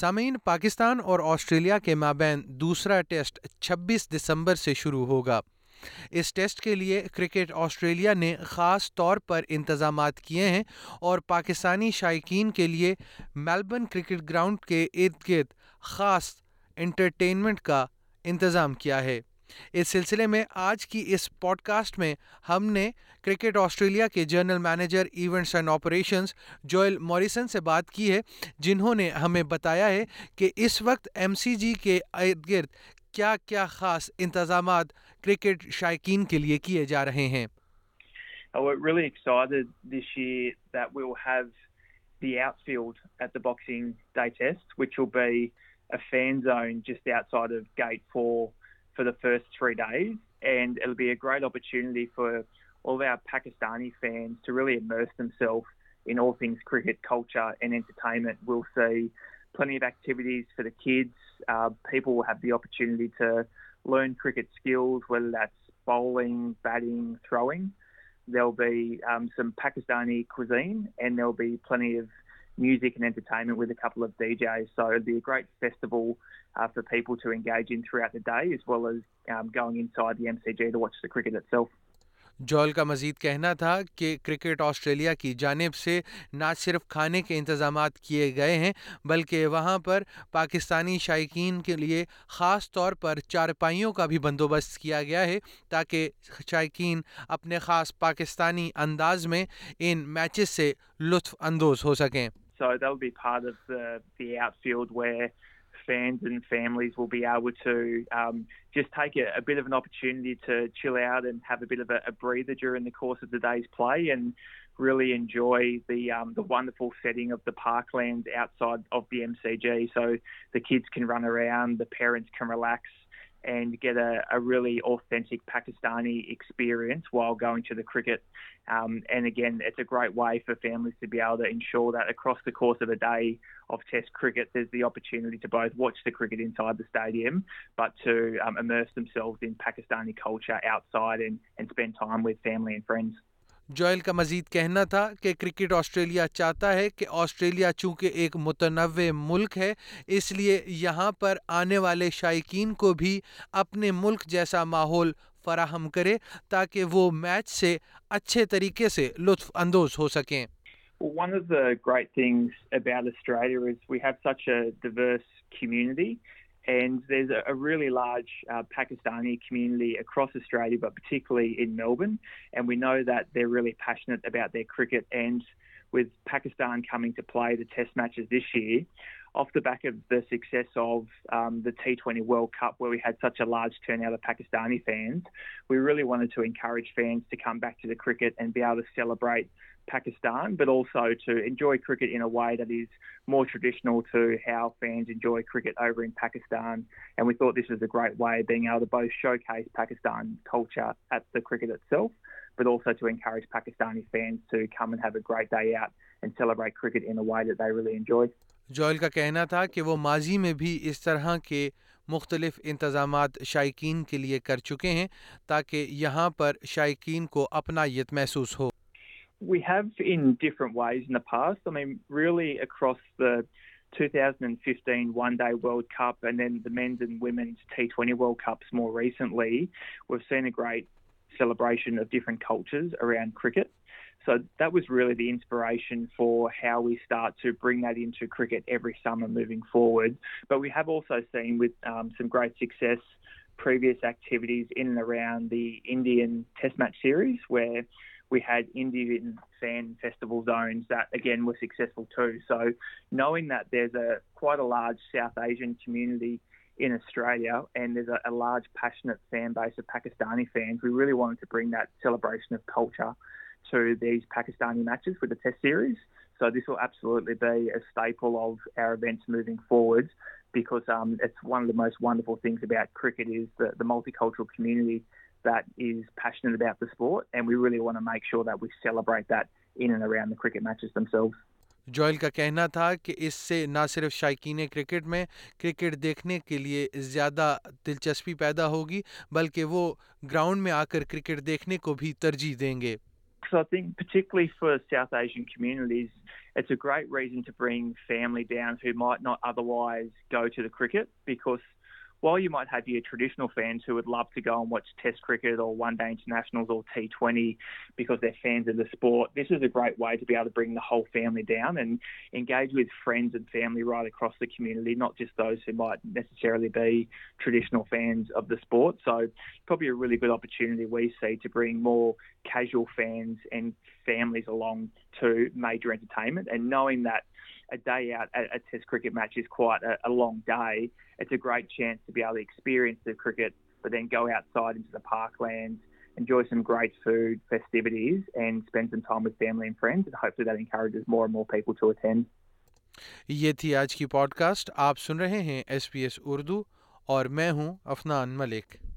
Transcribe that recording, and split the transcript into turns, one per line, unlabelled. سامعین پاکستان اور آسٹریلیا کے مابین دوسرا ٹیسٹ 26 دسمبر سے شروع ہوگا اس ٹیسٹ کے لیے کرکٹ آسٹریلیا نے خاص طور پر انتظامات کیے ہیں اور پاکستانی شائقین کے لیے میلبرن کرکٹ گراؤنڈ کے ارد گرد خاص انٹرٹینمنٹ کا انتظام کیا ہے اس سلسلے میں آج کی اس پوڈ کاسٹ میں ہم نے کرکٹ آسٹریلیا کے general manager events and operations Joel Morrison سے بات کی ہے جنہوں نے ہمیں بتایا ہے کہ اس وقت ایم سی جی کے ارد گرد کیا کیا خاص انتظامات کرکٹ شائقین کے لیے کیے جا رہے ہیں the app field at the Boxing ڈائٹسٹ which will be a fan zone just the out sort
of guide four four the first opportunity for Pakistani Pakistani music and entertainment with a couple of DJs. So it'd be a great festival uh, for people to engage in throughout the day as well as um, going inside the MCG to watch the cricket
itself. Joel کا مزید کہنا تھا کہ cricket Australia کی جانب سے نہ صرف کھانے کے انتظامات کیے گئے ہیں بلکہ وہاں پر پاکستانی شائقین کے لیے خاص طور پر چارپائیوں کا بھی بندوبست کیا گیا ہے تاکہ شائقین اپنے خاص پاکستانی انداز میں ان میچز سے لطف اندوز ہو سکیں So they'll be part of the, the outfield where fans and families will be able to um, just take a, a bit of an opportunity to chill out and have a bit of a, a breather during the
course of the day's play and really enjoy the, um, the wonderful setting of the parklands outside of the MCG so the kids can run around, the parents can relax, and گی د ر وی of دینس ایک Pakistani experience gown چی the cut and again it's wife family C B آؤ the ان شور دکراس the course of chess cut opportunity what's درکٹ انڈاڈیم but Pakistani friends
جوائل کا مزید کہنا تھا کہ کرکٹ آسٹریلیا چاہتا ہے کہ آسٹریلیا چونکہ ایک متنوع ملک ہے اس لیے یہاں پر آنے والے شائقین کو بھی اپنے ملک جیسا ماحول فراہم کرے تاکہ وہ میچ سے اچھے طریقے سے لطف اندوز ہو سکیں One of the great things about Australia is we have such a diverse community
and this a really large Pakistani کھی مینلی اکروس اسٹرا سی کوئی انوین and we are that there really passionate about their cut and with Pakistan کی chess match us off the back of the success of um, the T20 World Cup, where we had such a large turnout of Pakistani fans, we really wanted to encourage fans to come back to the cricket and be able to celebrate Pakistan, but also to enjoy cricket in a way that is more traditional to how fans enjoy cricket over in Pakistan. And we thought this was a great way of being able to both showcase Pakistan culture at the cricket itself, but also to encourage Pakistani fans to come and have a great day out and celebrate cricket in a way that they really enjoy. Joel کا کہنا تھا کہ وہ ماضی میں بھی اس طرح کے مختلف انتظامات شائقین کے لیے کر چکے ہیں تاکہ یہاں پر شائقین کو اپنا یت محسوس ہو we have in different ways in past really across the 2015 one day world cup and then the men's and women's three twenty world cups more recently we seen a great celebration of different cultures around فورٹری some لوگ the Indian we six full know there mainly Australia and these are a large fashion fan base Pakistani to these Pakistani matches for the Test Series. So this will absolutely be a staple of our events moving forward because um, it's one of the most wonderful things about cricket is the, the multicultural community that is passionate about the sport and we really want to make sure that we celebrate
that in and around the cricket matches themselves. جوائل کا کہنا تھا کہ اس سے نہ صرف شائقین cricket میں cricket دیکھنے کے لیے زیادہ دلچسپی پیدا ہوگی بلکہ وہ گراؤنڈ میں آ کر کرکٹ دیکھنے کو بھی ترجیح دیں گے Because I think particularly for South Asian communities, it's a great reason to
bring family down who might not otherwise go to the cricket because we you آٹھ ہرڈنل fans with لابس national بکوسلی then guys with friends but نیسر fans of the sport sir good opportunity ویس site مو فینسرٹی نو د a day out at a test cricket match is quite a, a long day. It's a great chance to be able to experience the cricket, but then go outside into the parklands, enjoy some great food, festivities, and spend
some time with family and friends. And hopefully
that encourages
more and more people to attend. یہ تھی آج کی pod cost آپ سن رہے ہیں S P S Urdu اور میں ہوں افنان ملک